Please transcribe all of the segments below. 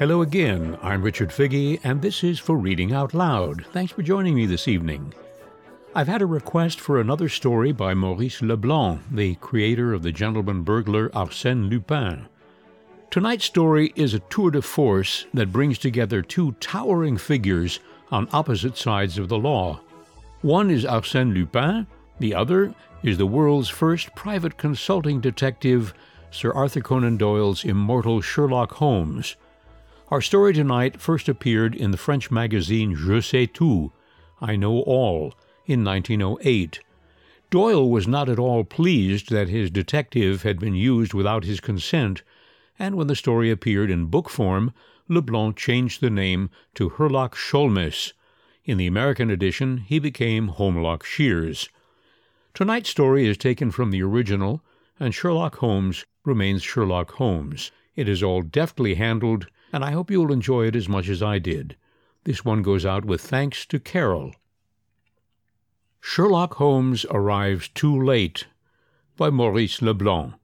Hello again. I'm Richard Figge, and this is for Reading Out Loud. Thanks for joining me this evening. I've had a request for another story by Maurice Leblanc, the creator of the gentleman burglar Arsène Lupin. Tonight's story is a tour de force that brings together two towering figures on opposite sides of the law. One is Arsène Lupin, the other is the world's first private consulting detective, Sir Arthur Conan Doyle's immortal Sherlock Holmes. Our story tonight first appeared in the French magazine Je sais tout, I Know All, in 1908. Doyle was not at all pleased that his detective had been used without his consent, and when the story appeared in book form, Leblanc changed the name to Herlock Sholmes. In the American edition, he became Holmlock Shears. Tonight's story is taken from the original, and Sherlock Holmes remains Sherlock Holmes. It is all deftly handled and I hope you'll enjoy it as much as I did. This one goes out with thanks to Carol. Sherlock Holmes Arrives Too Late by Maurice Leblanc.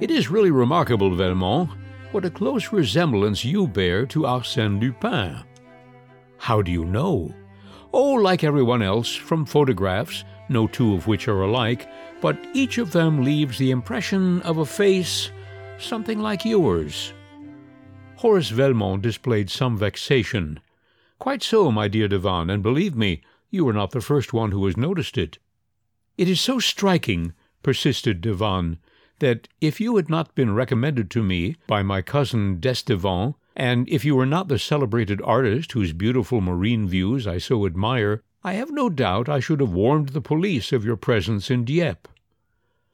It is really remarkable, Velmont, what a close resemblance you bear to Arsène Lupin. How do you know? Oh, like everyone else, from photographs, no two of which are alike, but each of them leaves the impression of a face something like yours. Horace Velmont displayed some vexation. Quite so, my dear Devanne, and believe me, you are not the first one who has noticed it. It is so striking, persisted Devanne, that if you had not been recommended to me by my cousin d'Estevans, and if you were not the celebrated artist whose beautiful marine views I so admire, I have no doubt I should have warned the police of your presence in Dieppe.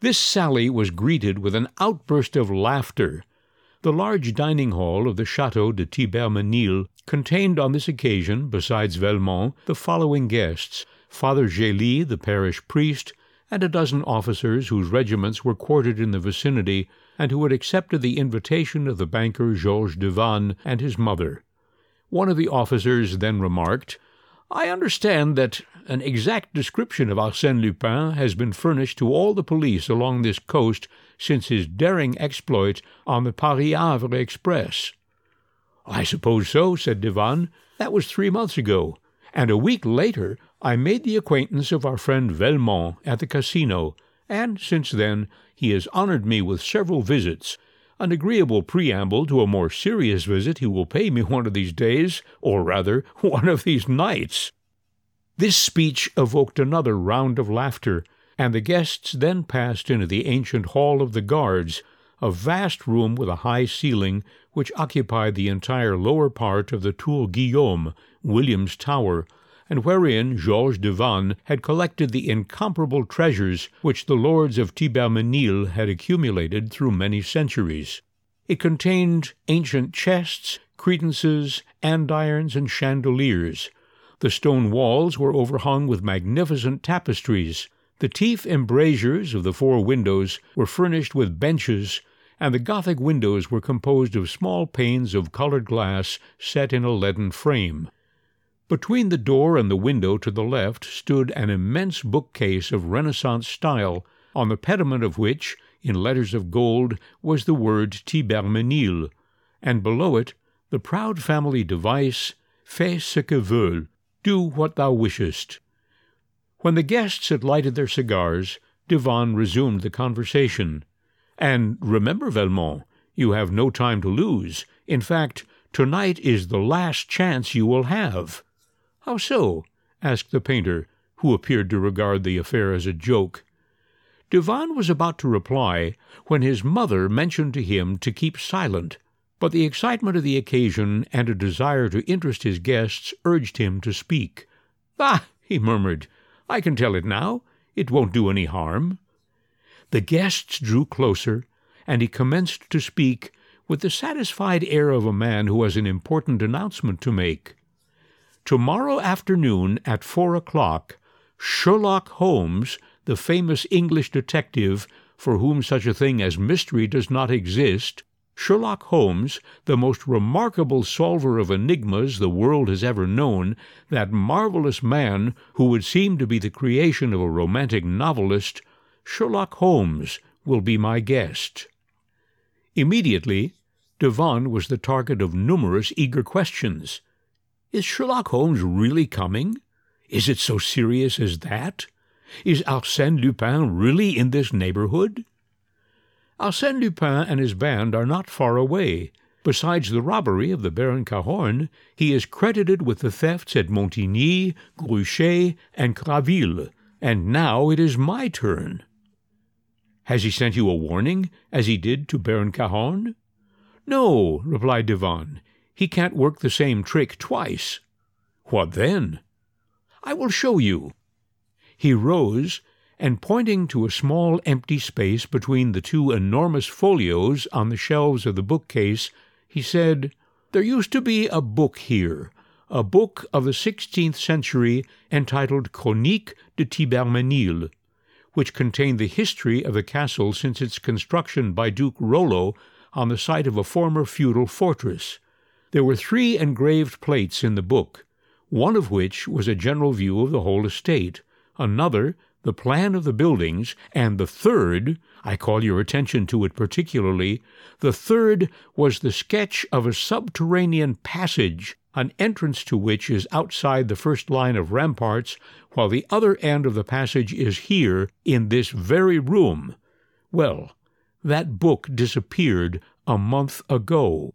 This sally was greeted with an outburst of laughter. The large dining hall of the Chateau de Thibermesnil contained on this occasion, besides Velmont, the following guests Father Gélis, the parish priest, and a dozen officers whose regiments were quartered in the vicinity and who had accepted the invitation of the banker Georges Devanne and his mother. One of the officers then remarked, I understand that an exact description of Arsène Lupin has been furnished to all the police along this coast since his daring exploit on the Paris Havre Express. I suppose so, said Devanne. That was three months ago, and a week later I made the acquaintance of our friend Velmont at the casino, and since then he has honored me with several visits, an agreeable preamble to a more serious visit he will pay me one of these days, or rather, one of these nights. This speech evoked another round of laughter, and the guests then passed into the ancient Hall of the Guards, a vast room with a high ceiling which occupied the entire lower part of the Tour Guillaume, William's Tower, and wherein Georges de Devanne had collected the incomparable treasures which the lords of Thibermesnil had accumulated through many centuries. It contained ancient chests, credences, andirons, and chandeliers. The stone walls were overhung with magnificent tapestries. The teeth embrasures of the four windows were furnished with benches, and the Gothic windows were composed of small panes of colored glass set in a leaden frame. Between the door and the window to the left stood an immense bookcase of Renaissance style, on the pediment of which, in letters of gold, was the word Thibermesnil, and below it the proud family device, Fais ce que veulent, do what thou wishest. When the guests had lighted their cigars, Devanne resumed the conversation. And remember, Velmont, you have no time to lose. In fact, tonight is the last chance you will have. How so? asked the painter, who appeared to regard the affair as a joke. Devanne was about to reply when his mother mentioned to him to keep silent, but the excitement of the occasion and a desire to interest his guests urged him to speak. Ah, he murmured, I can tell it now. It won't do any harm. The guests drew closer, and he commenced to speak with the satisfied air of a man who has an important announcement to make. Tomorrow afternoon at four o'clock, Sherlock Holmes, the famous English detective, for whom such a thing as mystery does not exist, Sherlock Holmes, the most remarkable solver of enigmas the world has ever known, that marvelous man who would seem to be the creation of a romantic novelist, Sherlock Holmes will be my guest. Immediately, Devanne was the target of numerous eager questions. Is Sherlock Holmes really coming? Is it so serious as that? Is Arsène Lupin really in this neighborhood? Arsène Lupin and his band are not far away. Besides the robbery of the Baron Cahorn, he is credited with the thefts at Montigny, Gruchet, and Graville, and now it is my turn. Has he sent you a warning, as he did to Baron Cahorn? No, replied Devanne. He can't work the same trick twice. What then? I will show you. He rose, and pointing to a small empty space between the two enormous folios on the shelves of the bookcase, he said, There used to be a book here, a book of the sixteenth century entitled Chronique de Thibermesnil, which contained the history of the castle since its construction by Duke Rollo on the site of a former feudal fortress. There were three engraved plates in the book, one of which was a general view of the whole estate, another the plan of the buildings, and the third, I call your attention to it particularly, the third was the sketch of a subterranean passage, an entrance to which is outside the first line of ramparts, while the other end of the passage is here, in this very room. Well, that book disappeared a month ago.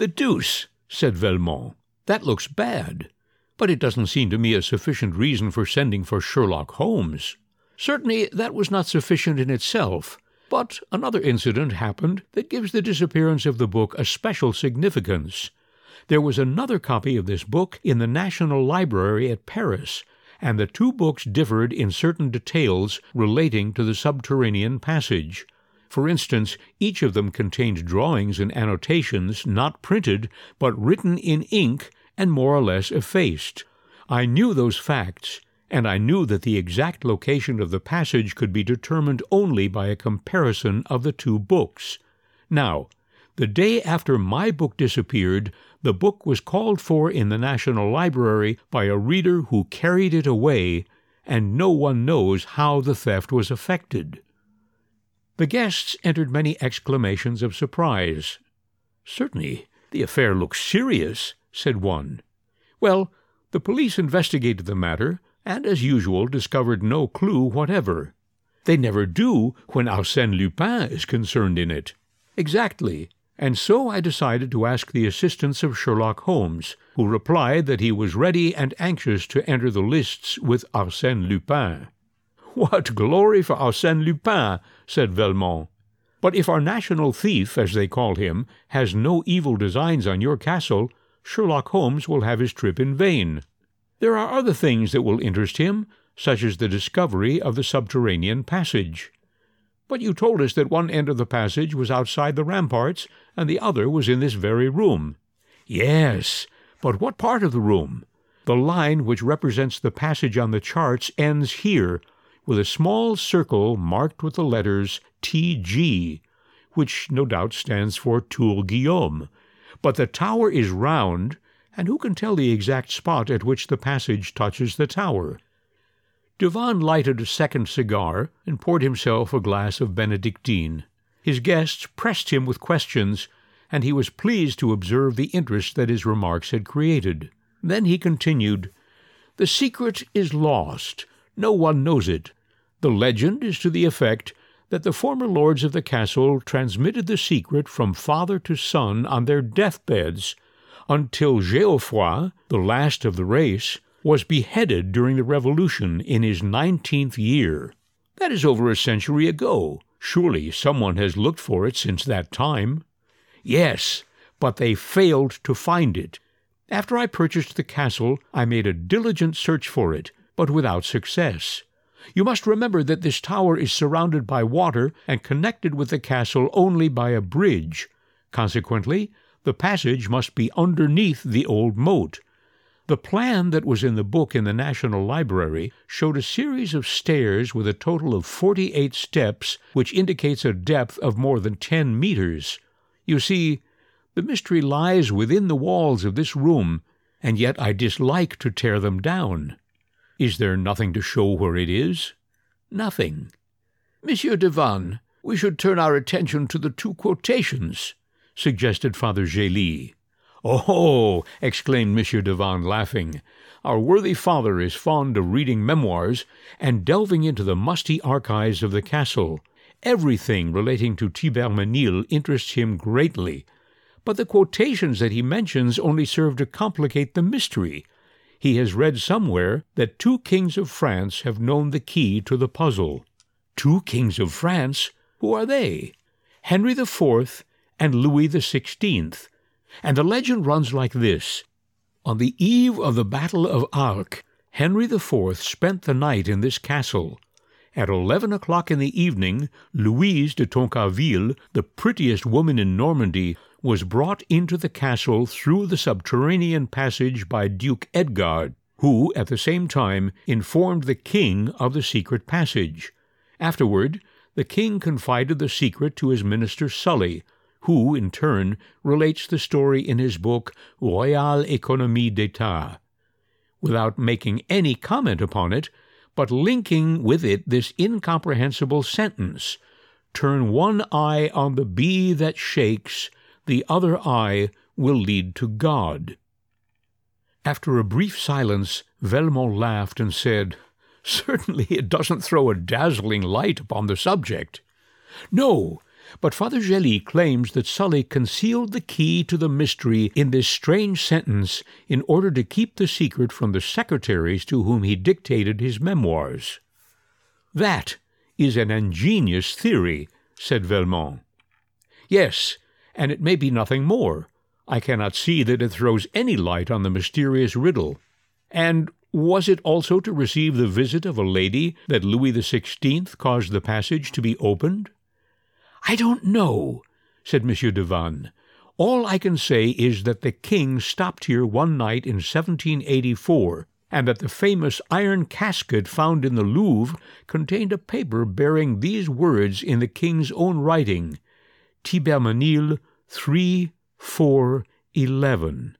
The deuce, said Velmont. That looks bad. But it doesn't seem to me a sufficient reason for sending for Sherlock Holmes. Certainly that was not sufficient in itself, but another incident happened that gives the disappearance of the book a special significance. There was another copy of this book in the National Library at Paris, and the two books differed in certain details relating to the subterranean passage. For instance, each of them contained drawings and annotations not printed, but written in ink and more or less effaced. I knew those facts, and I knew that the exact location of the passage could be determined only by a comparison of the two books. Now, the day after my book disappeared, the book was called for in the National Library by a reader who carried it away, and no one knows how the theft was effected. The guests entered many exclamations of surprise. Certainly, the affair looks serious, said one. Well, the police investigated the matter, and as usual discovered no clue whatever. They never do when Arsène Lupin is concerned in it. Exactly. And so I decided to ask the assistance of Sherlock Holmes, who replied that he was ready and anxious to enter the lists with Arsène Lupin. What glory for Arsène Lupin! said Velmont. But if our national thief, as they call him, has no evil designs on your castle, Sherlock Holmes will have his trip in vain. There are other things that will interest him, such as the discovery of the subterranean passage. But you told us that one end of the passage was outside the ramparts, and the other was in this very room. Yes, but what part of the room? The line which represents the passage on the charts ends here, with a small circle marked with the letters T.G., which no doubt stands for Tour Guillaume. But the tower is round, and who can tell the exact spot at which the passage touches the tower? Devanne lighted a second cigar and poured himself a glass of Benedictine. His guests pressed him with questions, and he was pleased to observe the interest that his remarks had created. Then he continued, The secret is lost. No one knows it. The legend is to the effect that the former lords of the castle transmitted the secret from father to son on their deathbeds until Geoffroy, the last of the race, was beheaded during the Revolution in his nineteenth year. That is over a century ago. Surely someone has looked for it since that time. Yes, but they failed to find it. After I purchased the castle, I made a diligent search for it, but without success. You must remember that this tower is surrounded by water and connected with the castle only by a bridge. Consequently, the passage must be underneath the old moat. The plan that was in the book in the National Library showed a series of stairs with a total of 48 steps, which indicates a depth of more than 10 meters. You see, the mystery lies within the walls of this room, and yet I dislike to tear them down. Is there nothing to show where it is? Nothing. Monsieur Devanne, we should turn our attention to the two quotations, suggested Father Gélis. Oh! exclaimed Monsieur Devanne, laughing. Our worthy father is fond of reading memoirs and delving into the musty archives of the castle. Everything relating to Thibermesnil interests him greatly. But the quotations that he mentions only serve to complicate the mystery. He has read somewhere that two kings of France have known the key to the puzzle. Two kings of France? Who are they? Henry the Fourth and Louis the Sixteenth. And the legend runs like this On the eve of the Battle of Arques, Henry the Fourth spent the night in this castle. At eleven o'clock in the evening, Louise de Tancarville, the prettiest woman in Normandy, was brought into the castle through the subterranean passage by Duke Edgard, who, at the same time, informed the king of the secret passage. Afterward, the king confided the secret to his minister Sully, who, in turn, relates the story in his book Royale Économie d'État, without making any comment upon it, but linking with it this incomprehensible sentence Turn one eye on the bee that shakes, the other eye will lead to God. After a brief silence, Velmont laughed and said, Certainly it doesn't throw a dazzling light upon the subject. No, but Father Gélis claims that Sully concealed the key to the mystery in this strange sentence in order to keep the secret from the secretaries to whom he dictated his memoirs. That is an ingenious theory, said Velmont. Yes, and it may be nothing more. I cannot see that it throws any light on the mysterious riddle. And was it also to receive the visit of a lady that Louis the Sixteenth caused the passage to be opened? I don't know, said Monsieur Devanne. All I can say is that the king stopped here one night in 1784, and that the famous iron casket found in the Louvre contained a paper bearing these words in the king's own writing Thibermesnil 3 4 11.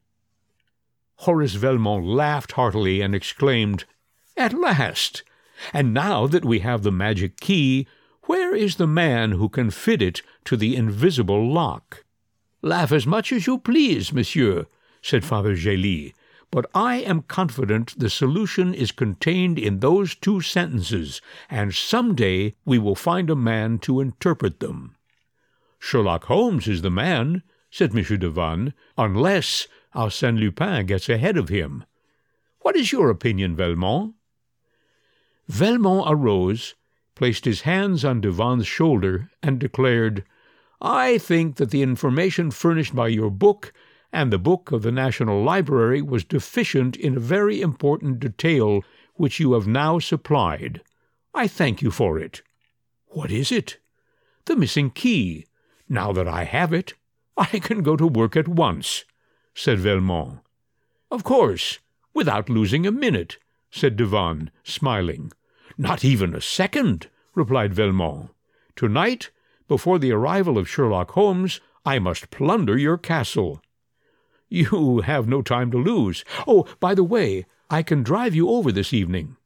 Horace Velmont laughed heartily and exclaimed, At last! And now that we have the magic key, where is the man who can fit it to the invisible lock? Laugh as much as you please, monsieur, said Father Gélis, but I am confident the solution is contained in those two sentences, and some day we will find a man to interpret them. Sherlock Holmes is the man, said Monsieur Devanne, unless Arsène Lupin gets ahead of him. What is your opinion, Velmont? Velmont arose placed his hands on Devanne's shoulder, and declared, I think that the information furnished by your book and the book of the National Library was deficient in a very important detail which you have now supplied. I thank you for it. What is it? The missing key. Now that I have it, I can go to work at once, said Velmont. Of course, without losing a minute, said Devanne, smiling. Not even a second, replied Velmont. Tonight, before the arrival of Sherlock Holmes, I must plunder your castle. You have no time to lose. Oh, by the way, I can drive you over this evening.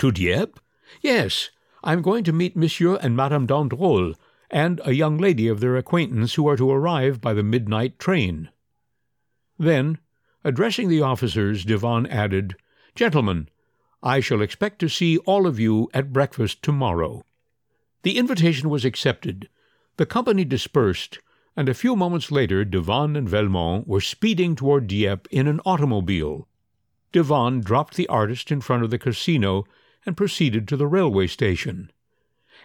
To Dieppe? Yes, I am going to meet Monsieur and Madame Dandrol, and a young lady of their acquaintance who are to arrive by the midnight train. Then, addressing the officers, Devanne added, Gentlemen, I shall expect to see all of you at breakfast tomorrow. The invitation was accepted. The company dispersed, and a few moments later Devanne and Velmont were speeding toward Dieppe in an automobile. Devanne dropped the artist in front of the casino and proceeded to the railway station.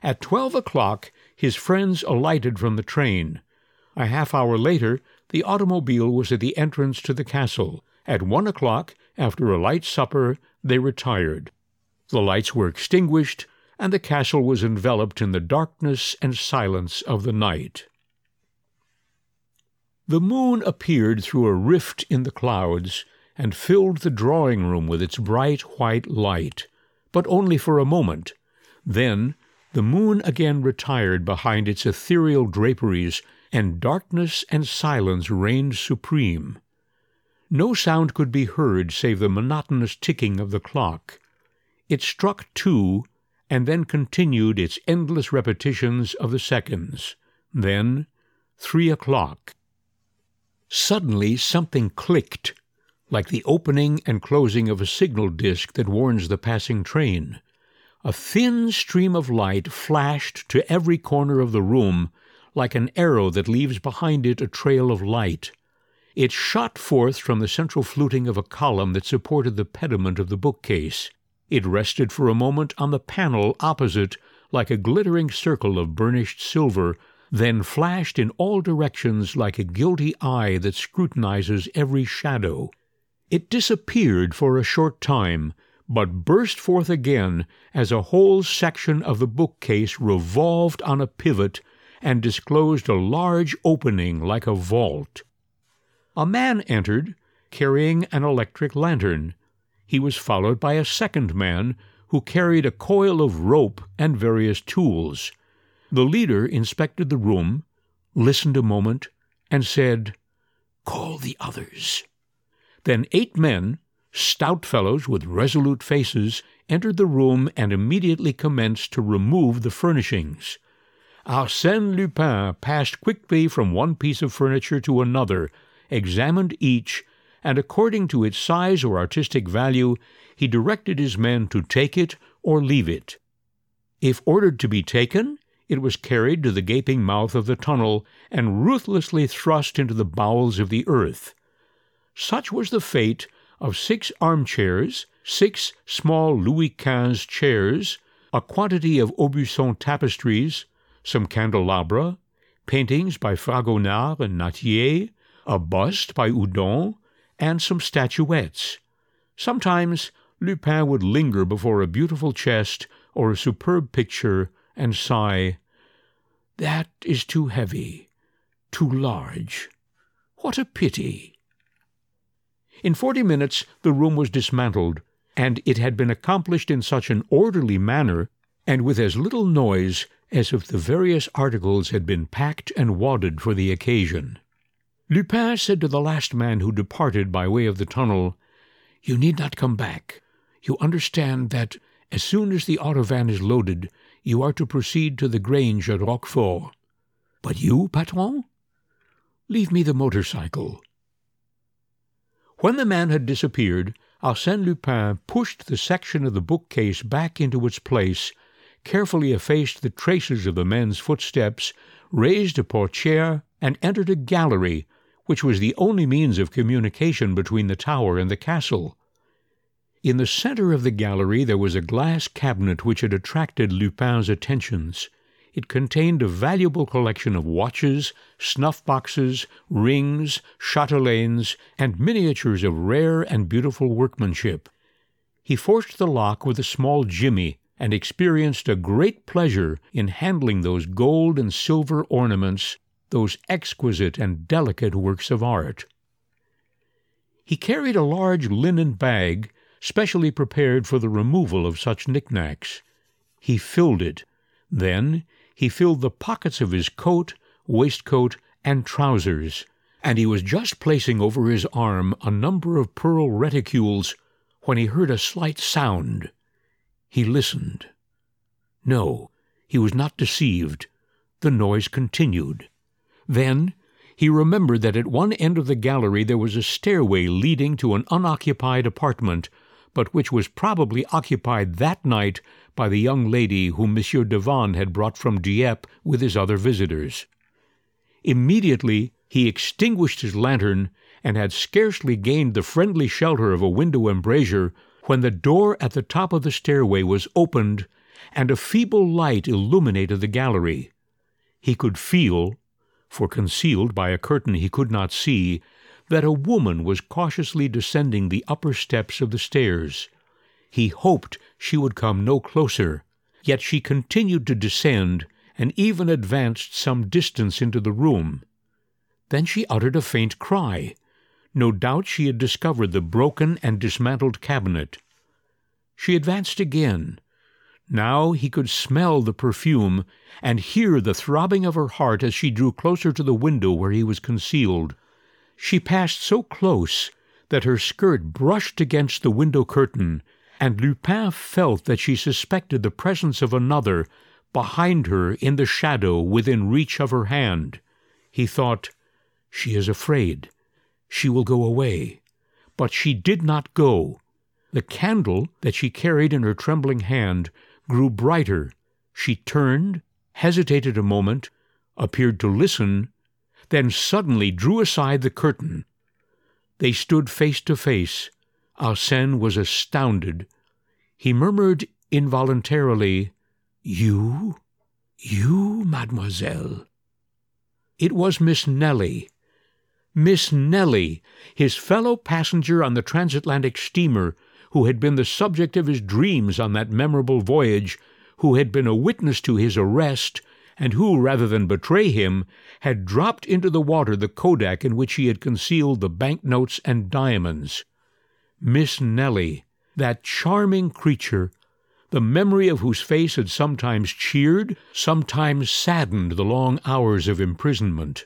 At twelve o'clock his friends alighted from the train. A half hour later the automobile was at the entrance to the castle. At one o'clock, after a light supper, they retired. The lights were extinguished, and the castle was enveloped in the darkness and silence of the night. The moon appeared through a rift in the clouds, and filled the drawing room with its bright white light, but only for a moment. Then the moon again retired behind its ethereal draperies, and darkness and silence reigned supreme. No sound could be heard save the monotonous ticking of the clock. It struck two, and then continued its endless repetitions of the seconds. Then three o'clock. Suddenly something clicked, like the opening and closing of a signal disk that warns the passing train. A thin stream of light flashed to every corner of the room, like an arrow that leaves behind it a trail of light. It shot forth from the central fluting of a column that supported the pediment of the bookcase. It rested for a moment on the panel opposite, like a glittering circle of burnished silver, then flashed in all directions like a guilty eye that scrutinizes every shadow. It disappeared for a short time, but burst forth again as a whole section of the bookcase revolved on a pivot and disclosed a large opening like a vault. A man entered, carrying an electric lantern. He was followed by a second man who carried a coil of rope and various tools. The leader inspected the room, listened a moment, and said, Call the others. Then eight men, stout fellows with resolute faces, entered the room and immediately commenced to remove the furnishings. Arsène Lupin passed quickly from one piece of furniture to another, examined each, and according to its size or artistic value, he directed his men to take it or leave it. If ordered to be taken, it was carried to the gaping mouth of the tunnel and ruthlessly thrust into the bowels of the earth. Such was the fate of six armchairs, six small Louis Quinze chairs, a quantity of Aubusson tapestries, some candelabra, paintings by Fragonard and Nattier, a bust by Houdon, and some statuettes. Sometimes Lupin would linger before a beautiful chest or a superb picture and sigh, That is too heavy, too large. What a pity! In forty minutes the room was dismantled, and it had been accomplished in such an orderly manner, and with as little noise, as if the various articles had been packed and wadded for the occasion. Lupin said to the last man who departed by way of the tunnel, You need not come back. You understand that, as soon as the autovan is loaded, you are to proceed to the Grange at Roquefort. But you, patron? Leave me the motorcycle. When the man had disappeared, Arsène Lupin pushed the section of the bookcase back into its place, carefully effaced the traces of the men's footsteps, raised a portière, and entered a gallery which was the only means of communication between the tower and the castle. In the center of the gallery there was a glass cabinet which had attracted Lupin's attentions. It contained a valuable collection of watches, snuff boxes, rings, chatelaines, and miniatures of rare and beautiful workmanship. He forced the lock with a small jimmy and experienced a great pleasure in handling those gold and silver ornaments those exquisite and delicate works of art. He carried a large linen bag specially prepared for the removal of such knickknacks. He filled it. Then he filled the pockets of his coat, waistcoat, and trousers, and he was just placing over his arm a number of pearl reticules when he heard a slight sound. He listened. No, he was not deceived. The noise continued. Then he remembered that at one end of the gallery there was a stairway leading to an unoccupied apartment, but which was probably occupied that night by the young lady whom Monsieur Devanne had brought from Dieppe with his other visitors. Immediately he extinguished his lantern and had scarcely gained the friendly shelter of a window embrasure when the door at the top of the stairway was opened and a feeble light illuminated the gallery. He could feel for concealed by a curtain he could not see, that a woman was cautiously descending the upper steps of the stairs. He hoped she would come no closer, yet she continued to descend and even advanced some distance into the room. Then she uttered a faint cry. No doubt she had discovered the broken and dismantled cabinet. She advanced again. Now he could smell the perfume and hear the throbbing of her heart as she drew closer to the window where he was concealed. She passed so close that her skirt brushed against the window curtain, and Lupin felt that she suspected the presence of another behind her in the shadow within reach of her hand. He thought, She is afraid. She will go away. But she did not go. The candle that she carried in her trembling hand grew brighter. She turned, hesitated a moment, appeared to listen, then suddenly drew aside the curtain. They stood face to face. Arsène was astounded. He murmured involuntarily, You? You, mademoiselle? It was Miss Nellie. Miss Nellie, his fellow passenger on the transatlantic steamer, who had been the subject of his dreams on that memorable voyage, who had been a witness to his arrest, and who, rather than betray him, had dropped into the water the kodak in which he had concealed the bank notes and diamonds. Miss Nellie, that charming creature, the memory of whose face had sometimes cheered, sometimes saddened the long hours of imprisonment.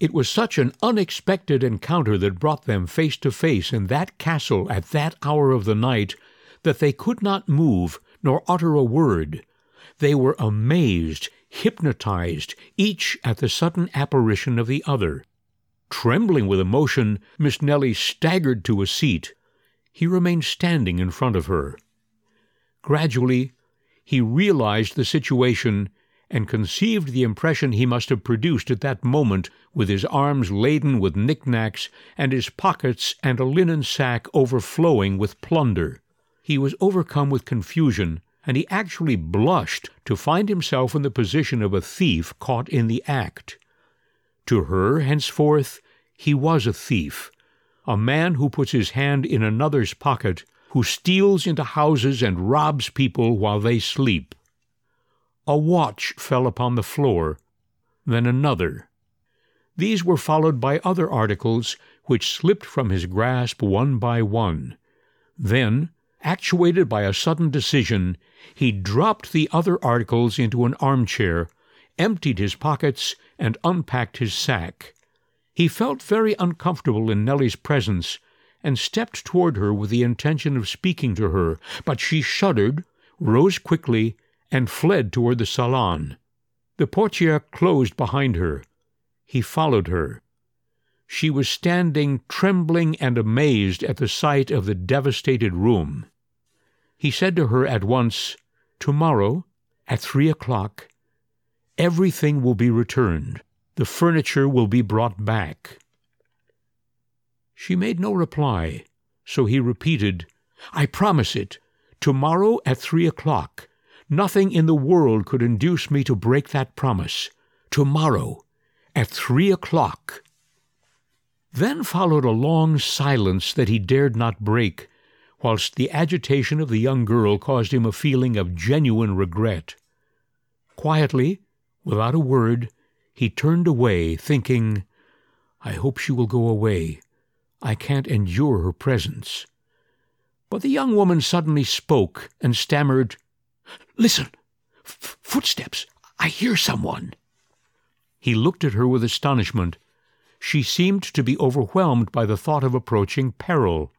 It was such an unexpected encounter that brought them face to face in that castle at that hour of the night that they could not move nor utter a word. They were amazed, hypnotized, each at the sudden apparition of the other. Trembling with emotion, Miss Nellie staggered to a seat. He remained standing in front of her. Gradually, he realized the situation and conceived the impression he must have produced at that moment with his arms laden with knickknacks and his pockets and a linen sack overflowing with plunder. He was overcome with confusion and he actually blushed to find himself in the position of a thief caught in the act. To her, henceforth, he was a thief, a man who puts his hand in another's pocket, who steals into houses and robs people while they sleep. A watch fell upon the floor, then another. These were followed by other articles which slipped from his grasp one by one. Then, actuated by a sudden decision, he dropped the other articles into an armchair, emptied his pockets, and unpacked his sack. He felt very uncomfortable in Nellie's presence, and stepped toward her with the intention of speaking to her, but she shuddered, rose quickly, and fled toward the salon. The portiere closed behind her. He followed her. She was standing trembling and amazed at the sight of the devastated room. He said to her at once, Tomorrow, at three o'clock, everything will be returned. The furniture will be brought back. She made no reply, so he repeated, I promise it. Tomorrow at three o'clock. Nothing in the world could induce me to break that promise. Tomorrow at three o'clock. Then followed a long silence that he dared not break, whilst the agitation of the young girl caused him a feeling of genuine regret. Quietly, without a word, he turned away, thinking, I hope she will go away. I can't endure her presence. But the young woman suddenly spoke and stammered, Listen! F footsteps! I hear someone! He looked at her with astonishment. She seemed to be overwhelmed by the thought of approaching peril.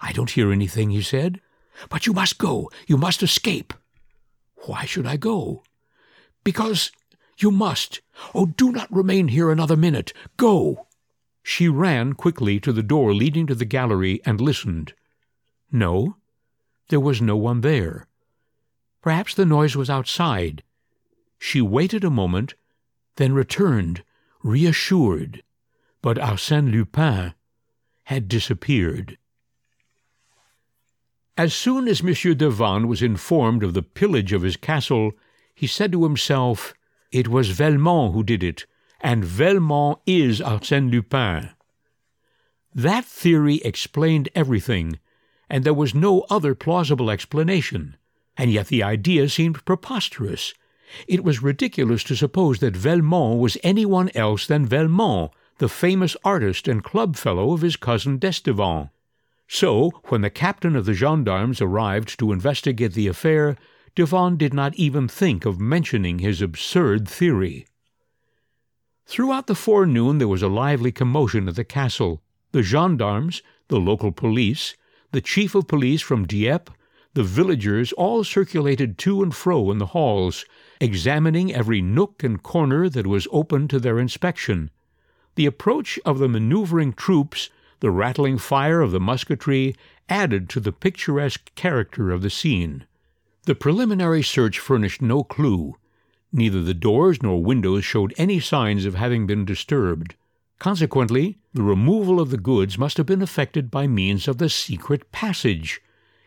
I don't hear anything, he said. But you must go. You must escape. Why should I go? Because you must. Oh, do not remain here another minute. Go. She ran quickly to the door leading to the gallery and listened. No, there was no one there. Perhaps the noise was outside. She waited a moment, then returned, reassured. But Arsène Lupin had disappeared. As soon as Monsieur Devanne was informed of the pillage of his castle, he said to himself, It was Velmont who did it, and Velmont is Arsène Lupin. That theory explained everything, and there was no other plausible explanation, and yet the idea seemed preposterous. It was ridiculous to suppose that Velmont was anyone else than Velmont, the famous artist and club fellow of his cousin d'Estevan. So, when the captain of the gendarmes arrived to investigate the affair, Devanne did not even think of mentioning his absurd theory. Throughout the forenoon there was a lively commotion at the castle. The gendarmes, the local police, the chief of police from Dieppe, the villagers all circulated to and fro in the halls, examining every nook and corner that was open to their inspection. The approach of the maneuvering troops, the rattling fire of the musketry, added to the picturesque character of the scene. The preliminary search furnished no clue. Neither the doors nor windows showed any signs of having been disturbed. Consequently, the removal of the goods must have been effected by means of the secret passage.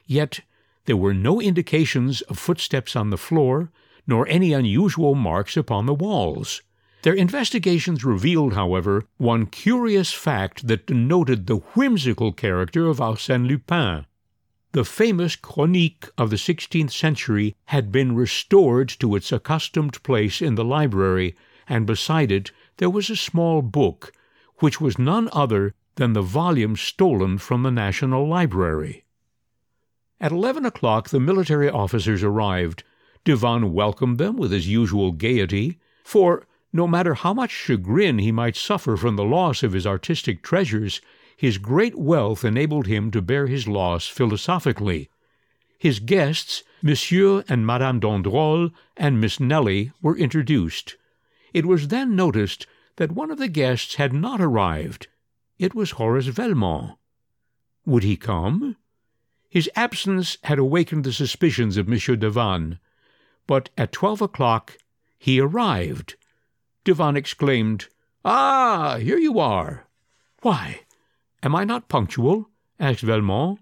Yet there were no indications of footsteps on the floor, nor any unusual marks upon the walls. Their investigations revealed, however, one curious fact that denoted the whimsical character of Arsène Lupin. The famous Chronique of the sixteenth century had been restored to its accustomed place in the library, and beside it there was a small book, which was none other than the volume stolen from the National Library. At eleven o'clock the military officers arrived. Devanne welcomed them with his usual gaiety, for, no matter how much chagrin he might suffer from the loss of his artistic treasures, his great wealth enabled him to bear his loss philosophically. His guests, Monsieur and Madame Dandrol and Miss Nelly, were introduced. It was then noticed that one of the guests had not arrived. It was Horace Velmont. Would he come? His absence had awakened the suspicions of Monsieur Devanne, but at twelve o'clock he arrived. Devanne exclaimed, Ah, here you are! Why, am I not punctual? asked Velmont.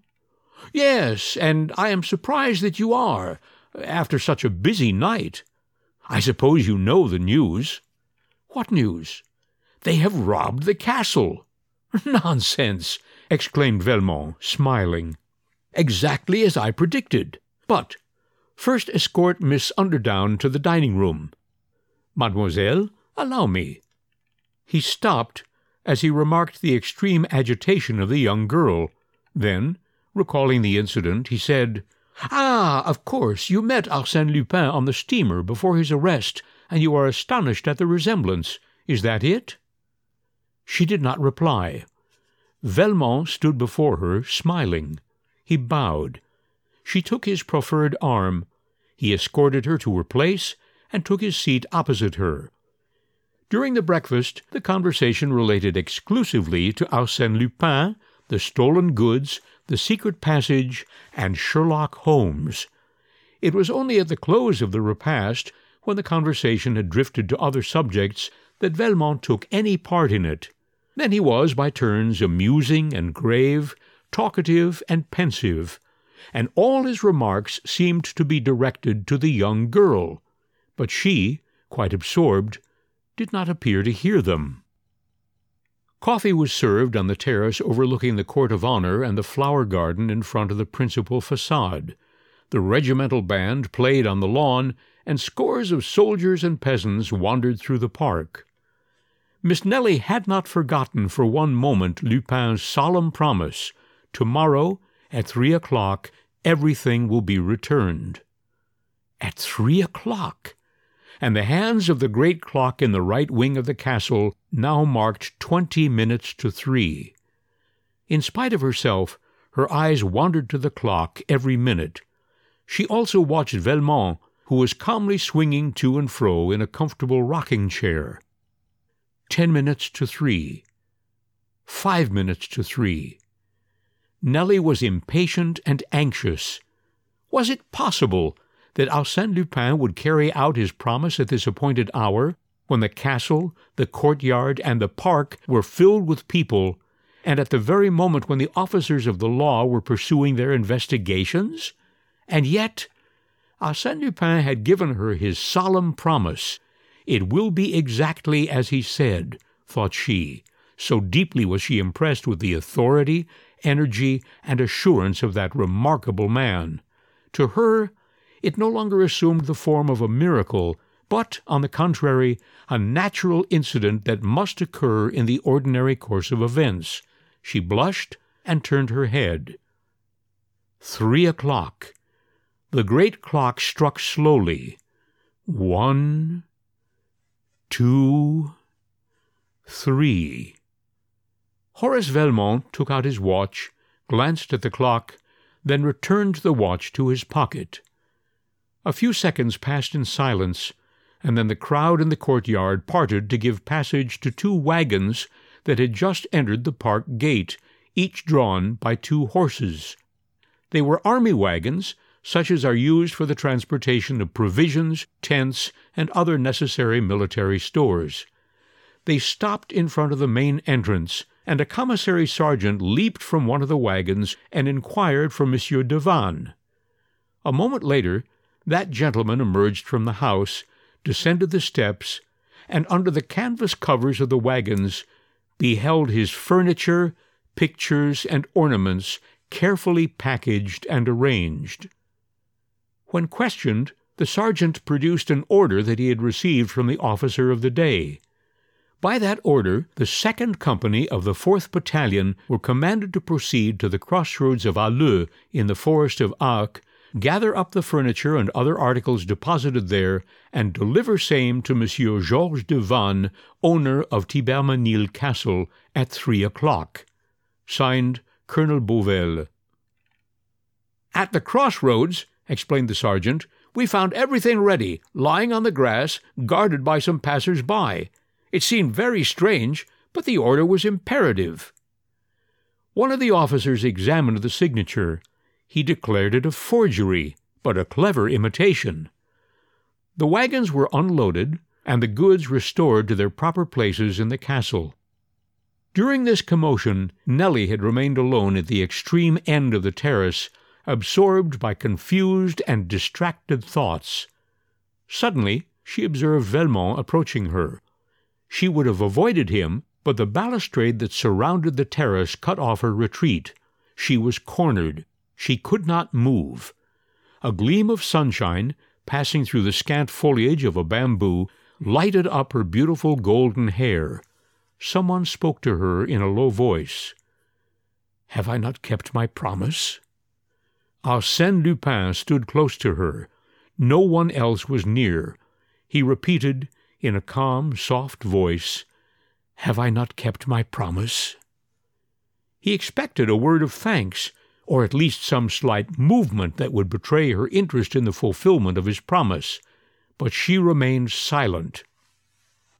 Yes, and I am surprised that you are, after such a busy night. I suppose you know the news. What news? They have robbed the castle. Nonsense! exclaimed Velmont, smiling exactly as I predicted. But first escort Miss Underdown to the dining room. Mademoiselle, allow me. He stopped as he remarked the extreme agitation of the young girl. Then, recalling the incident, he said, Ah, of course, you met Arsène Lupin on the steamer before his arrest, and you are astonished at the resemblance. Is that it? She did not reply. Velmont stood before her, smiling. He bowed. She took his proffered arm. He escorted her to her place and took his seat opposite her. During the breakfast, the conversation related exclusively to Arsène Lupin, the stolen goods, the secret passage, and Sherlock Holmes. It was only at the close of the repast, when the conversation had drifted to other subjects, that Velmont took any part in it. Then he was, by turns, amusing and grave, talkative and pensive, and all his remarks seemed to be directed to the young girl, but she, quite absorbed, did not appear to hear them. Coffee was served on the terrace overlooking the court of honor and the flower garden in front of the principal facade. The regimental band played on the lawn, and scores of soldiers and peasants wandered through the park. Miss Nelly had not forgotten for one moment Lupin's solemn promise Tomorrow, at three o'clock, everything will be returned. At three o'clock! And the hands of the great clock in the right wing of the castle now marked twenty minutes to three. In spite of herself, her eyes wandered to the clock every minute. She also watched Velmont, who was calmly swinging to and fro in a comfortable rocking chair. Ten minutes to three. Five minutes to three. Nellie was impatient and anxious. Was it possible that Arsène Lupin would carry out his promise at this appointed hour, when the castle, the courtyard, and the park were filled with people, and at the very moment when the officers of the law were pursuing their investigations? And yet, Arsène Lupin had given her his solemn promise. It will be exactly as he said, thought she, so deeply was she impressed with the authority energy, and assurance of that remarkable man. To her, it no longer assumed the form of a miracle, but, on the contrary, a natural incident that must occur in the ordinary course of events. She blushed and turned her head. Three o'clock. The great clock struck slowly. One, two, three. Horace Velmont took out his watch, glanced at the clock, then returned the watch to his pocket. A few seconds passed in silence, and then the crowd in the courtyard parted to give passage to two wagons that had just entered the park gate, each drawn by two horses. They were army wagons, such as are used for the transportation of provisions, tents, and other necessary military stores. They stopped in front of the main entrance, and a commissary sergeant leaped from one of the wagons and inquired for Monsieur Devanne. A moment later, that gentleman emerged from the house, descended the steps, and under the canvas covers of the wagons beheld his furniture, pictures, and ornaments carefully packaged and arranged. When questioned, the sergeant produced an order that he had received from the officer of the day. By that order, the second company of the fourth battalion were commanded to proceed to the crossroads of Halleux in the forest of Arques, gather up the furniture and other articles deposited there, and deliver same to Monsieur Georges de Devanne, owner of Thibermesnil Castle, at three o'clock. Signed, Colonel Beauvel. At the crossroads, explained the sergeant, we found everything ready, lying on the grass, guarded by some passers by. It seemed very strange, but the order was imperative. One of the officers examined the signature. He declared it a forgery, but a clever imitation. The wagons were unloaded, and the goods restored to their proper places in the castle. During this commotion, Nelly had remained alone at the extreme end of the terrace, absorbed by confused and distracted thoughts. Suddenly, she observed Velmont approaching her. She would have avoided him, but the balustrade that surrounded the terrace cut off her retreat. She was cornered. She could not move. A gleam of sunshine, passing through the scant foliage of a bamboo, lighted up her beautiful golden hair. Someone spoke to her in a low voice. Have I not kept my promise? Arsène Lupin stood close to her. No one else was near. He repeated, in a calm, soft voice, Have I not kept my promise? He expected a word of thanks, or at least some slight movement that would betray her interest in the fulfillment of his promise, but she remained silent.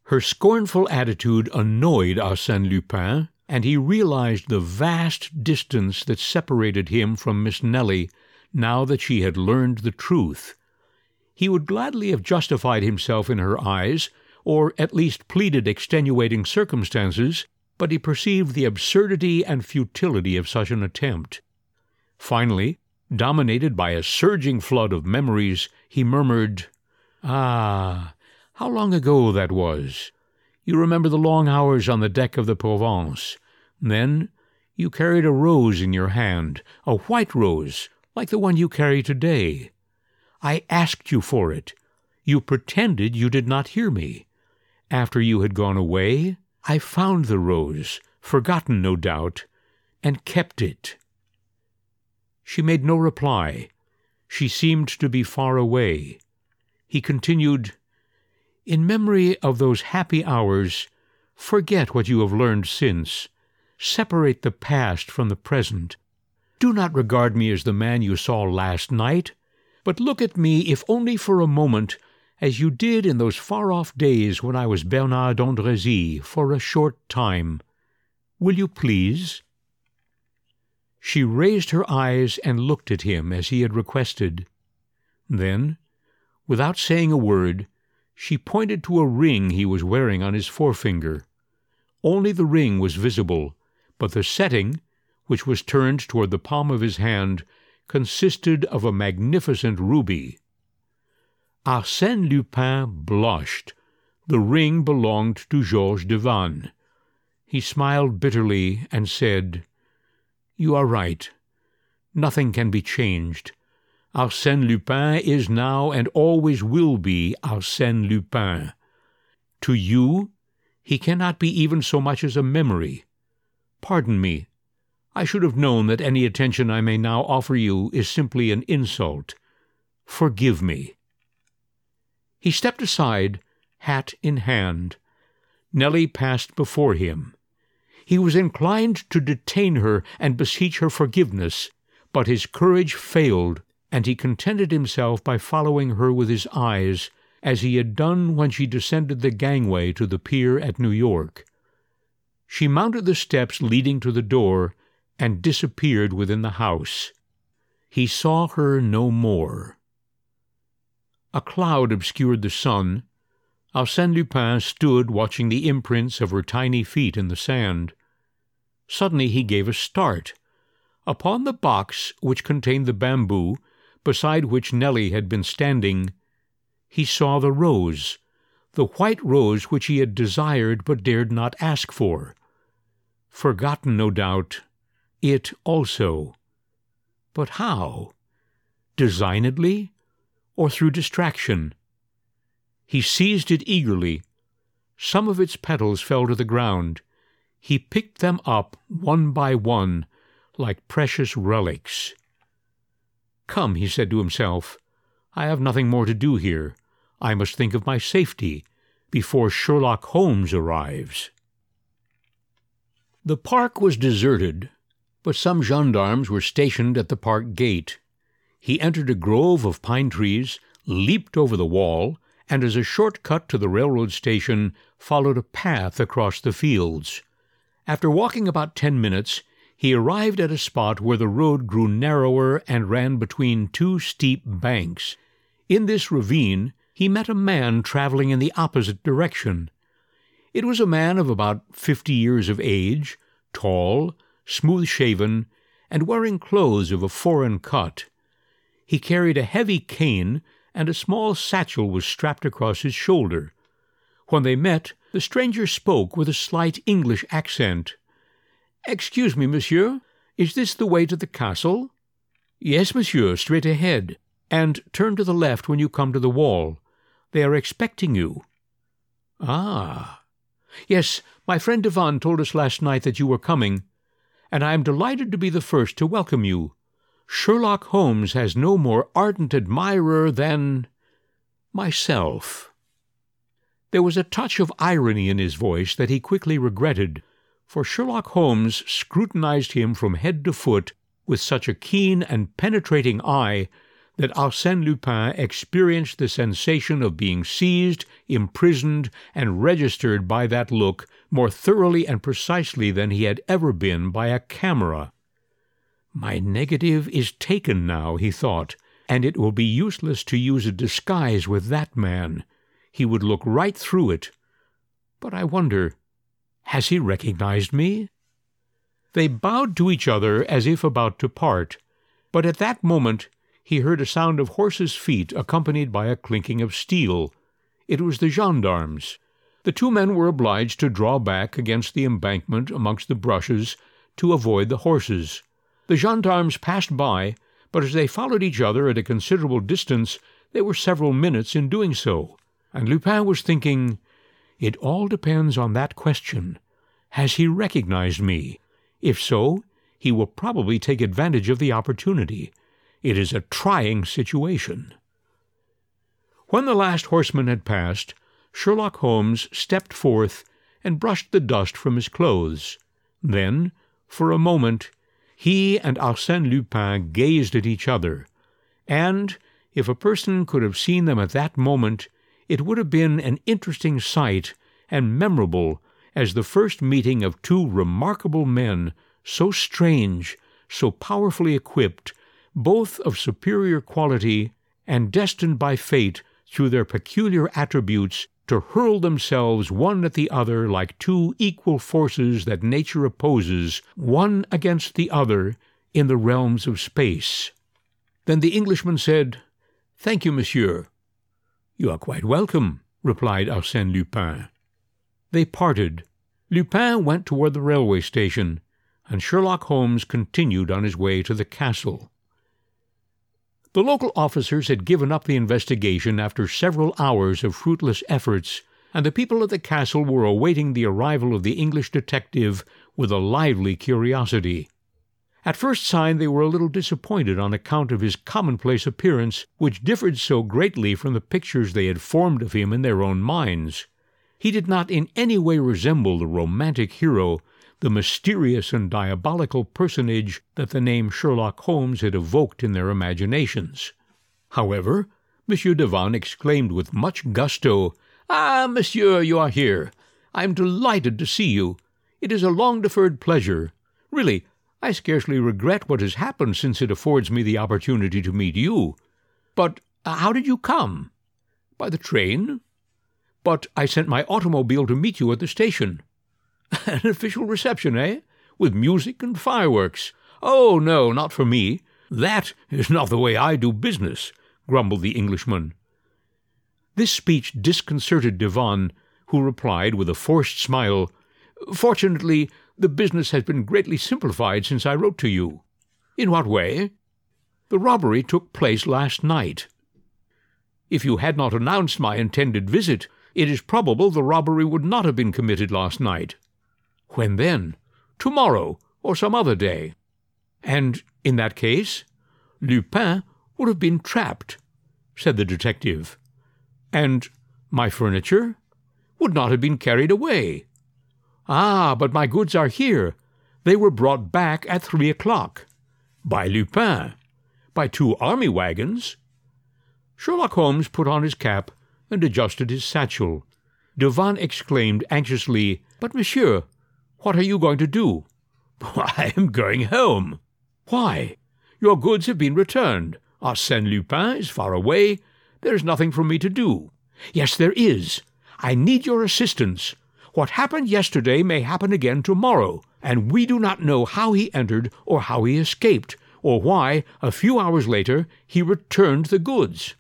Her scornful attitude annoyed Arsène Lupin, and he realized the vast distance that separated him from Miss Nelly now that she had learned the truth. He would gladly have justified himself in her eyes, or at least pleaded extenuating circumstances, but he perceived the absurdity and futility of such an attempt. Finally, dominated by a surging flood of memories, he murmured, Ah, how long ago that was! You remember the long hours on the deck of the Provence. Then you carried a rose in your hand, a white rose, like the one you carry today. I asked you for it. You pretended you did not hear me. After you had gone away, I found the rose, forgotten no doubt, and kept it. She made no reply. She seemed to be far away. He continued, In memory of those happy hours, forget what you have learned since. Separate the past from the present. Do not regard me as the man you saw last night but look at me, if only for a moment, as you did in those far off days when I was Bernard d'Andrézy for a short time. Will you please? She raised her eyes and looked at him as he had requested. Then, without saying a word, she pointed to a ring he was wearing on his forefinger. Only the ring was visible, but the setting, which was turned toward the palm of his hand, consisted of a magnificent ruby. Arsène Lupin blushed. The ring belonged to Georges Devanne. He smiled bitterly and said, You are right. Nothing can be changed. Arsène Lupin is now and always will be Arsène Lupin. To you, he cannot be even so much as a memory. Pardon me. I should have known that any attention I may now offer you is simply an insult. Forgive me. He stepped aside, hat in hand. Nelly passed before him. He was inclined to detain her and beseech her forgiveness, but his courage failed, and he contented himself by following her with his eyes, as he had done when she descended the gangway to the pier at New York. She mounted the steps leading to the door and disappeared within the house. He saw her no more. A cloud obscured the sun. Arsène Lupin stood watching the imprints of her tiny feet in the sand. Suddenly he gave a start. Upon the box which contained the bamboo, beside which Nelly had been standing, he saw the rose, the white rose which he had desired but dared not ask for. Forgotten, no doubt, it also. But how? Designedly, or through distraction? He seized it eagerly. Some of its petals fell to the ground. He picked them up one by one, like precious relics. Come, he said to himself, I have nothing more to do here. I must think of my safety before Sherlock Holmes arrives. The park was deserted, but some gendarmes were stationed at the park gate. He entered a grove of pine trees, leaped over the wall, and as a short cut to the railroad station, followed a path across the fields. After walking about ten minutes, he arrived at a spot where the road grew narrower and ran between two steep banks. In this ravine he met a man traveling in the opposite direction. It was a man of about fifty years of age, tall, smooth shaven, and wearing clothes of a foreign cut. He carried a heavy cane, and a small satchel was strapped across his shoulder. When they met, the stranger spoke with a slight English accent. Excuse me, monsieur, is this the way to the castle? Yes, monsieur, straight ahead, and turn to the left when you come to the wall. They are expecting you. Ah. Yes, my friend Devanne told us last night that you were coming, and I am delighted to be the first to welcome you. Sherlock Holmes has no more ardent admirer than myself. There was a touch of irony in his voice that he quickly regretted, for Sherlock Holmes scrutinized him from head to foot with such a keen and penetrating eye that Arsène Lupin experienced the sensation of being seized, imprisoned, and registered by that look more thoroughly and precisely than he had ever been by a camera. My negative is taken now, he thought, and it will be useless to use a disguise with that man. He would look right through it. But I wonder, has he recognized me? They bowed to each other as if about to part, but at that moment he heard a sound of horses' feet accompanied by a clinking of steel. It was the gendarmes. The two men were obliged to draw back against the embankment amongst the brushes to avoid the horses. The gendarmes passed by, but as they followed each other at a considerable distance, they were several minutes in doing so, and Lupin was thinking, it all depends on that question. Has he recognized me? If so, he will probably take advantage of the opportunity. It is a trying situation. When the last horseman had passed, Sherlock Holmes stepped forth and brushed the dust from his clothes. Then, for a moment, he and Arsène Lupin gazed at each other, and, if a person could have seen them at that moment, it would have been an interesting sight and memorable as the first meeting of two remarkable men, so strange, so powerfully equipped, both of superior quality, and destined by fate, through their peculiar attributes, to hurl themselves one at the other like two equal forces that nature opposes, one against the other, in the realms of space. Then the Englishman said, Thank you, monsieur. You are quite welcome, replied Arsène Lupin. They parted. Lupin went toward the railway station, and Sherlock Holmes continued on his way to the castle. The local officers had given up the investigation after several hours of fruitless efforts, and the people at the castle were awaiting the arrival of the English detective with a lively curiosity. At first sight they were a little disappointed on account of his commonplace appearance, which differed so greatly from the pictures they had formed of him in their own minds. He did not in any way resemble the romantic hero the mysterious and diabolical personage that the name Sherlock Holmes had evoked in their imaginations. However, Monsieur Devanne exclaimed with much gusto, Ah, monsieur, you are here. I am delighted to see you. It is a long deferred pleasure. Really, I scarcely regret what has happened since it affords me the opportunity to meet you. But how did you come? By the train? But I sent my automobile to meet you at the station. An official reception, eh? With music and fireworks. Oh, no, not for me. That is not the way I do business, grumbled the Englishman. This speech disconcerted Devanne, who replied with a forced smile, Fortunately, the business has been greatly simplified since I wrote to you. In what way? The robbery took place last night. If you had not announced my intended visit, it is probable the robbery would not have been committed last night. When then? Tomorrow, or some other day. And in that case, Lupin would have been trapped, said the detective. And my furniture would not have been carried away. Ah, but my goods are here. They were brought back at three o'clock. By Lupin. By two army wagons. Sherlock Holmes put on his cap and adjusted his satchel. Devanne exclaimed anxiously, But, monsieur, what are you going to do? I am going home. Why? Your goods have been returned. Arsène Lupin is far away. There is nothing for me to do. Yes, there is. I need your assistance. What happened yesterday may happen again tomorrow, and we do not know how he entered or how he escaped, or why, a few hours later, he returned the goods.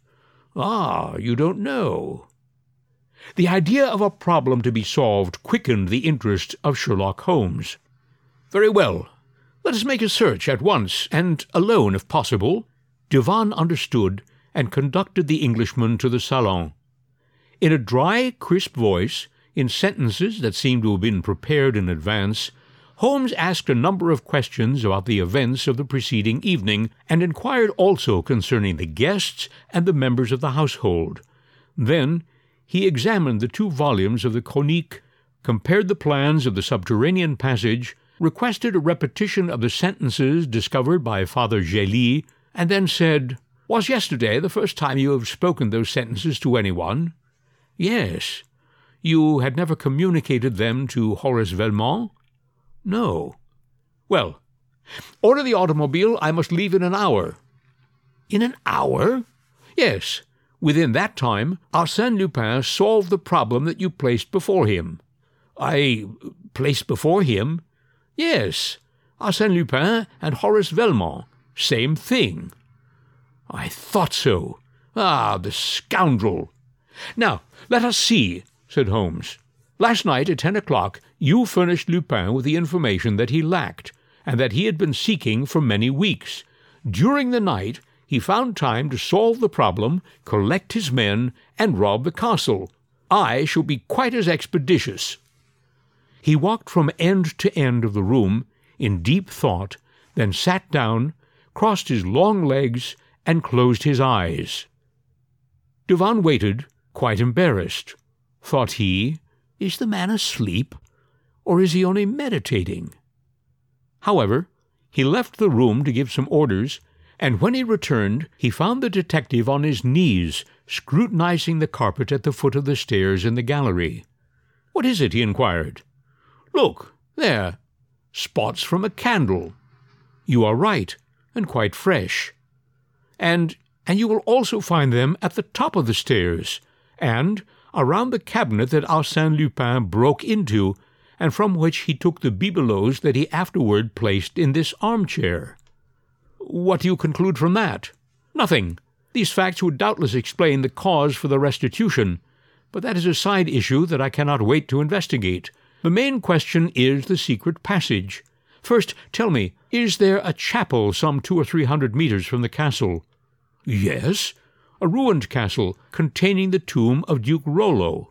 Ah, you don't know. The idea of a problem to be solved quickened the interest of Sherlock Holmes. Very well. Let us make a search at once, and alone if possible. Devanne understood and conducted the Englishman to the salon. In a dry, crisp voice, in sentences that seemed to have been prepared in advance, Holmes asked a number of questions about the events of the preceding evening, and inquired also concerning the guests and the members of the household. Then he examined the two volumes of the Chronique, compared the plans of the subterranean passage, requested a repetition of the sentences discovered by Father Gélis, and then said, Was yesterday the first time you have spoken those sentences to anyone? Yes. You had never communicated them to Horace Velmont? No. Well, order the automobile. I must leave in an hour. In an hour? Yes. Within that time, Arsène Lupin solved the problem that you placed before him. I placed before him? Yes. Arsène Lupin and Horace Velmont. Same thing. I thought so. Ah, the scoundrel! Now, let us see, said Holmes. Last night at ten o'clock you furnished Lupin with the information that he lacked, and that he had been seeking for many weeks. During the night he found time to solve the problem, collect his men, and rob the castle. I shall be quite as expeditious. He walked from end to end of the room in deep thought, then sat down, crossed his long legs, and closed his eyes. Devanne waited, quite embarrassed. Thought he, Is the man asleep? Or is he only meditating? However, he left the room to give some orders and when he returned, he found the detective on his knees, scrutinizing the carpet at the foot of the stairs in the gallery. What is it? he inquired. Look, there, spots from a candle. You are right, and quite fresh. And and you will also find them at the top of the stairs, and around the cabinet that Arsène Lupin broke into, and from which he took the bibelots that he afterward placed in this armchair. What do you conclude from that? Nothing. These facts would doubtless explain the cause for the restitution, but that is a side issue that I cannot wait to investigate. The main question is the secret passage. First, tell me, is there a chapel some two or three hundred meters from the castle? Yes, a ruined castle containing the tomb of Duke Rollo.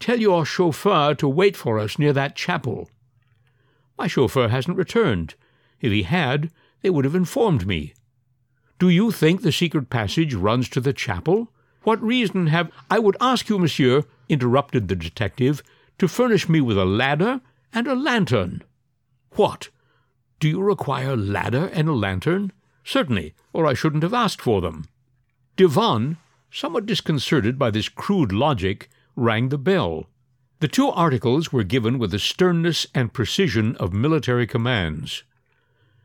Tell your chauffeur to wait for us near that chapel. My chauffeur hasn't returned. If he had, they would have informed me. Do you think the secret passage runs to the chapel? What reason have I would ask you, monsieur, interrupted the detective, to furnish me with a ladder and a lantern. What? Do you require a ladder and a lantern? Certainly, or I shouldn't have asked for them. Devanne, somewhat disconcerted by this crude logic, rang the bell. The two articles were given with the sternness and precision of military commands.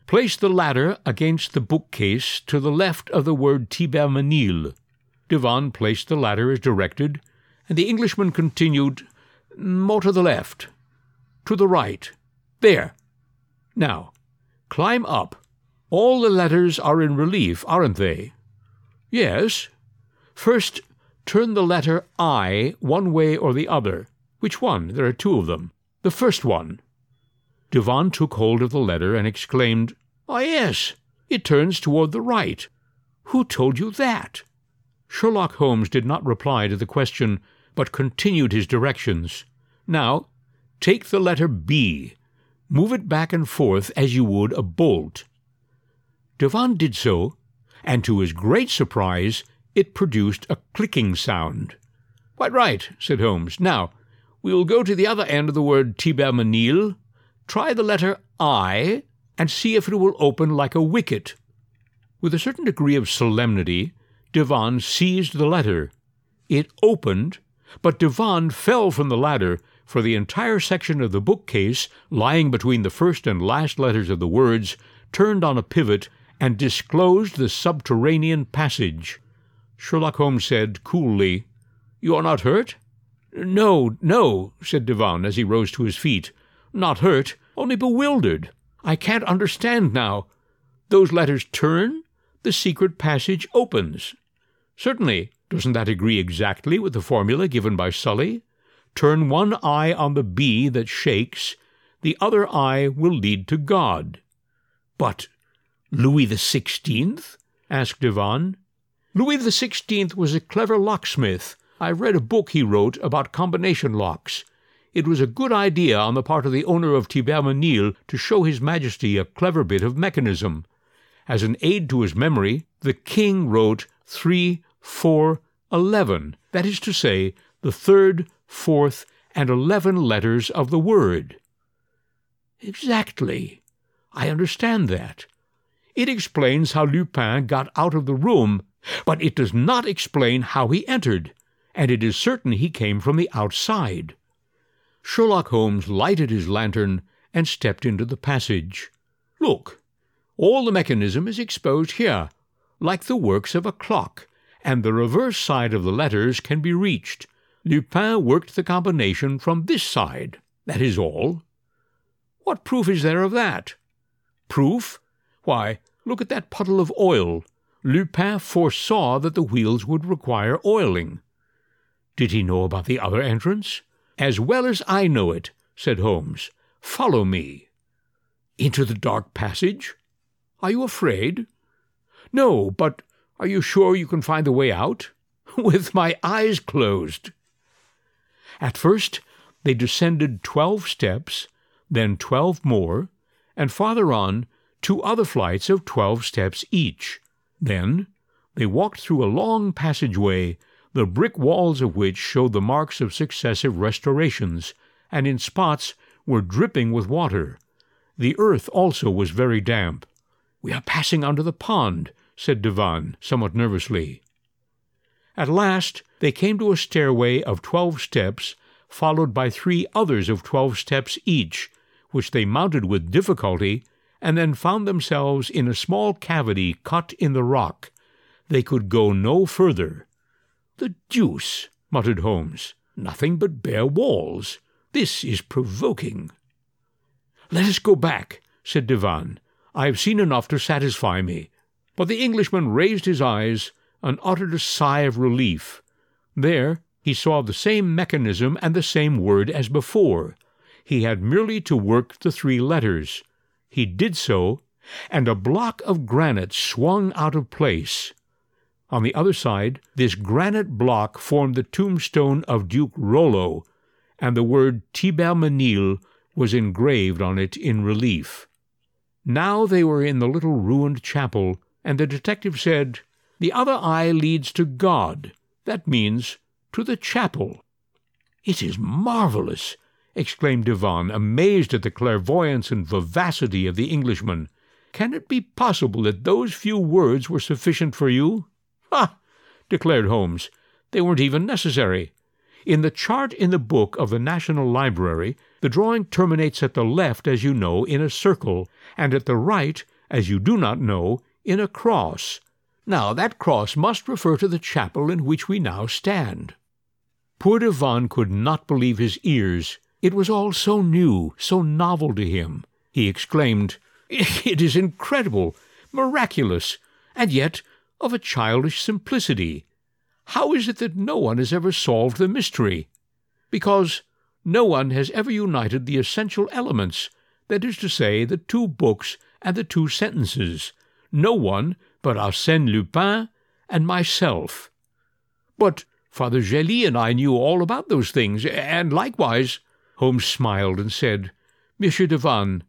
Place the ladder against the bookcase to the left of the word Thibermesnil. Devanne placed the ladder as directed, and the Englishman continued, More to the left. To the right. There. Now, climb up. All the letters are in relief, aren't they? Yes. First, turn the letter I one way or the other. Which one? There are two of them. The first one. Devanne took hold of the letter and exclaimed, Ah, yes, it turns toward the right. Who told you that? Sherlock Holmes did not reply to the question, but continued his directions. Now, take the letter B. Move it back and forth as you would a bolt. Devanne did so, and to his great surprise, it produced a clicking sound. Quite right, said Holmes. Now, we will go to the other end of the word Thibermesnil, try the letter I, and see if it will open like a wicket. With a certain degree of solemnity, Devanne seized the letter. It opened, but Devanne fell from the ladder, for the entire section of the bookcase, lying between the first and last letters of the words, turned on a pivot and disclosed the subterranean passage. Sherlock Holmes said coolly, You are not hurt? No, no, said Devanne as he rose to his feet. Not hurt, only bewildered. I can't understand now. Those letters turn, the secret passage opens. Certainly, doesn't that agree exactly with the formula given by Sully? Turn one eye on the bee that shakes, the other eye will lead to God. But Louis the Sixteenth? asked Devanne. Louis the Sixteenth was a clever locksmith. I read a book he wrote about combination locks. It was a good idea on the part of the owner of Thibermesnil to show His Majesty a clever bit of mechanism. As an aid to his memory, the king wrote three, four, eleven, that is to say, the third, fourth, and eleven letters of the word. Exactly. I understand that. It explains how Lupin got out of the room, but it does not explain how he entered, and it is certain he came from the outside. Sherlock Holmes lighted his lantern and stepped into the passage. Look, all the mechanism is exposed here, like the works of a clock, and the reverse side of the letters can be reached. Lupin worked the combination from this side. That is all. What proof is there of that? Proof? Why, look at that puddle of oil. Lupin foresaw that the wheels would require oiling. Did he know about the other entrance? As well as I know it, said Holmes. Follow me. Into the dark passage? Are you afraid? No, but are you sure you can find the way out? With my eyes closed. At first, they descended twelve steps, then twelve more, and farther on, two other flights of twelve steps each. Then they walked through a long passageway, the brick walls of which showed the marks of successive restorations, and in spots were dripping with water. The earth also was very damp. We are passing under the pond, said Devanne, somewhat nervously. At last they came to a stairway of twelve steps, followed by three others of twelve steps each, which they mounted with difficulty, and then found themselves in a small cavity cut in the rock. They could go no further. The deuce, muttered Holmes. Nothing but bare walls. This is provoking. Let us go back, said Devanne. I have seen enough to satisfy me. But the Englishman raised his eyes and uttered a sigh of relief. There he saw the same mechanism and the same word as before. He had merely to work the three letters. He did so, and a block of granite swung out of place. On the other side, this granite block formed the tombstone of Duke Rollo, and the word Thibermesnil was engraved on it in relief. Now they were in the little ruined chapel, and the detective said, The other eye leads to God. That means to the chapel. It is marvelous, exclaimed Devanne, amazed at the clairvoyance and vivacity of the Englishman. Can it be possible that those few words were sufficient for you? Ha! declared Holmes. They weren't even necessary. In the chart in the book of the National Library, the drawing terminates at the left, as you know, in a circle, and at the right, as you do not know, in a cross. Now, that cross must refer to the chapel in which we now stand. Poor Devanne could not believe his ears. It was all so new, so novel to him. He exclaimed, It is incredible, miraculous, and yet of a childish simplicity. How is it that no one has ever solved the mystery? Because no one has ever united the essential elements, that is to say, the two books and the two sentences. No one but Arsène Lupin and myself. But Father Gélis and I knew all about those things, and likewise, Holmes smiled and said, Monsieur Devanne,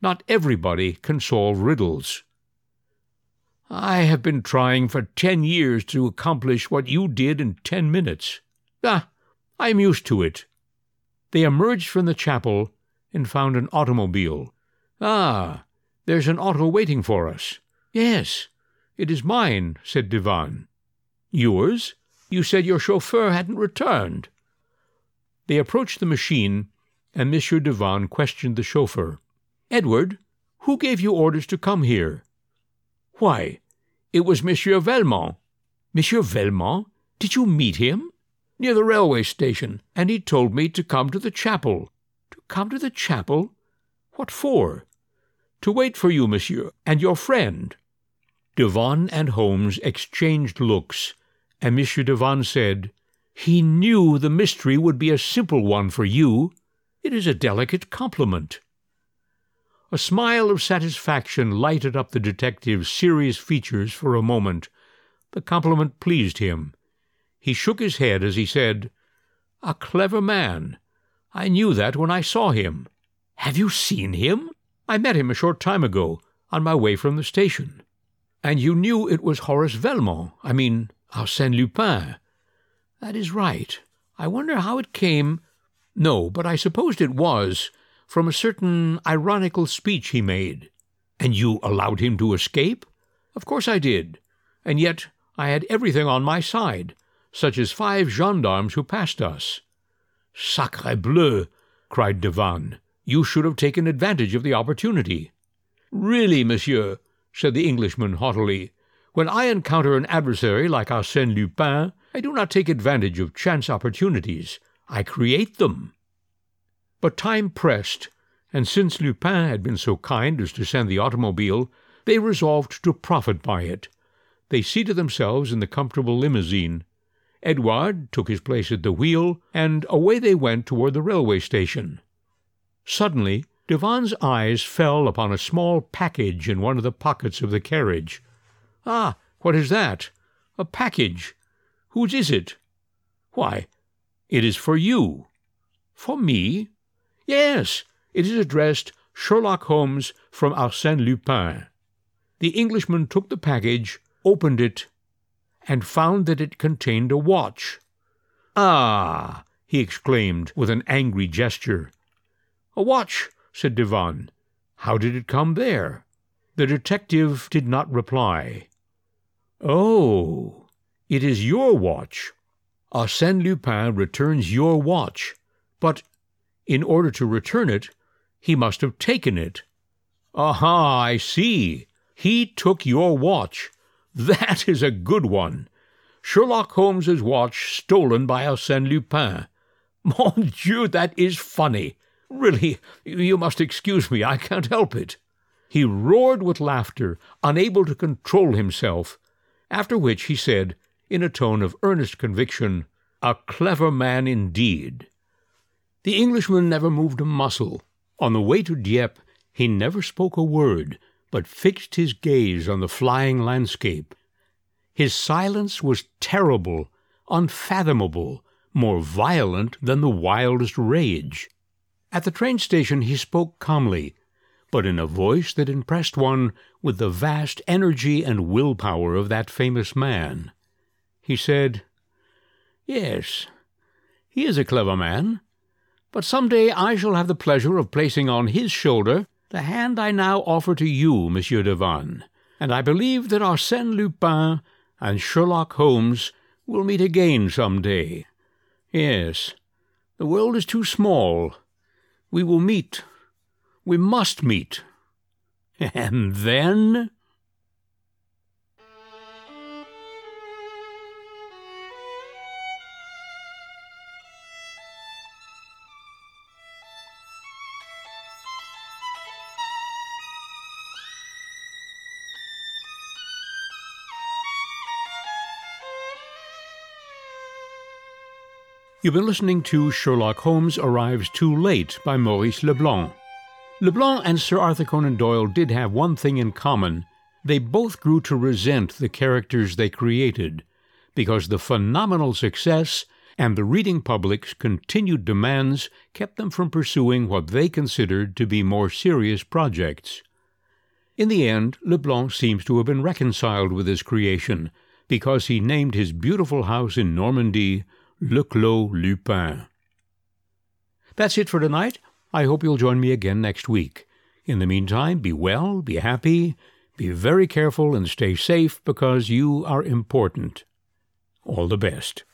not everybody can solve riddles. I have been trying for ten years to accomplish what you did in ten minutes. Ah, I am used to it. They emerged from the chapel and found an automobile. Ah, there's an auto waiting for us. Yes, it is mine, said Devanne. Yours? You said your chauffeur hadn't returned. They approached the machine, and Monsieur Devanne questioned the chauffeur. Edward, who gave you orders to come here? Why, it was Monsieur Velmont. Monsieur Velmont? Did you meet him? Near the railway station, and he told me to come to the chapel. To come to the chapel? What for? To wait for you, monsieur, and your friend. Devanne and Holmes exchanged looks, and Monsieur Devanne said, He knew the mystery would be a simple one for you. It is a delicate compliment. A smile of satisfaction lighted up the detective's serious features for a moment. The compliment pleased him. He shook his head as he said, A clever man. I knew that when I saw him. Have you seen him? I met him a short time ago, on my way from the station. And you knew it was Horace Velmont, I mean Arsène Lupin. That is right. I wonder how it came. No, but I supposed it was from a certain ironical speech he made. And you allowed him to escape? Of course I did. And yet I had everything on my side, such as five gendarmes who passed us. Sacre bleu! cried Devanne. You should have taken advantage of the opportunity. Really, monsieur, said the Englishman haughtily, when I encounter an adversary like Arsène Lupin, I do not take advantage of chance opportunities. I create them. But time pressed, and since Lupin had been so kind as to send the automobile, they resolved to profit by it. They seated themselves in the comfortable limousine. Edouard took his place at the wheel, and away they went toward the railway station. Suddenly, Devanne's eyes fell upon a small package in one of the pockets of the carriage. Ah, what is that? A package. Whose is it? Why, it is for you. For me? Yes, it is addressed Sherlock Holmes from Arsène Lupin. The Englishman took the package, opened it, and found that it contained a watch. Ah! he exclaimed with an angry gesture. A watch, said Devanne. How did it come there? The detective did not reply. Oh, it is your watch. Arsène Lupin returns your watch. But in order to return it, he must have taken it. Aha, I see. He took your watch. That is a good one. Sherlock Holmes's watch stolen by Arsène Lupin. Mon Dieu, that is funny. Really, you must excuse me, I can't help it. He roared with laughter, unable to control himself, after which he said, in a tone of earnest conviction, A clever man indeed. The Englishman never moved a muscle. On the way to Dieppe, he never spoke a word, but fixed his gaze on the flying landscape. His silence was terrible, unfathomable, more violent than the wildest rage. At the train station he spoke calmly, but in a voice that impressed one with the vast energy and willpower of that famous man. He said, Yes, he is a clever man, but some day I shall have the pleasure of placing on his shoulder the hand I now offer to you, Monsieur Devanne, and I believe that Arsène Lupin and Sherlock Holmes will meet again some day. Yes, the world is too small. We will meet. We must meet. And then? You've been listening to Sherlock Holmes Arrives Too Late by Maurice Leblanc. Leblanc and Sir Arthur Conan Doyle did have one thing in common. They both grew to resent the characters they created, because the phenomenal success and the reading public's continued demands kept them from pursuing what they considered to be more serious projects. In the end, Leblanc seems to have been reconciled with his creation, because he named his beautiful house in Normandy Le Clos Lupin. That's it for tonight. I hope you'll join me again next week. In the meantime, be well, be happy, be very careful, and stay safe because you are important. All the best.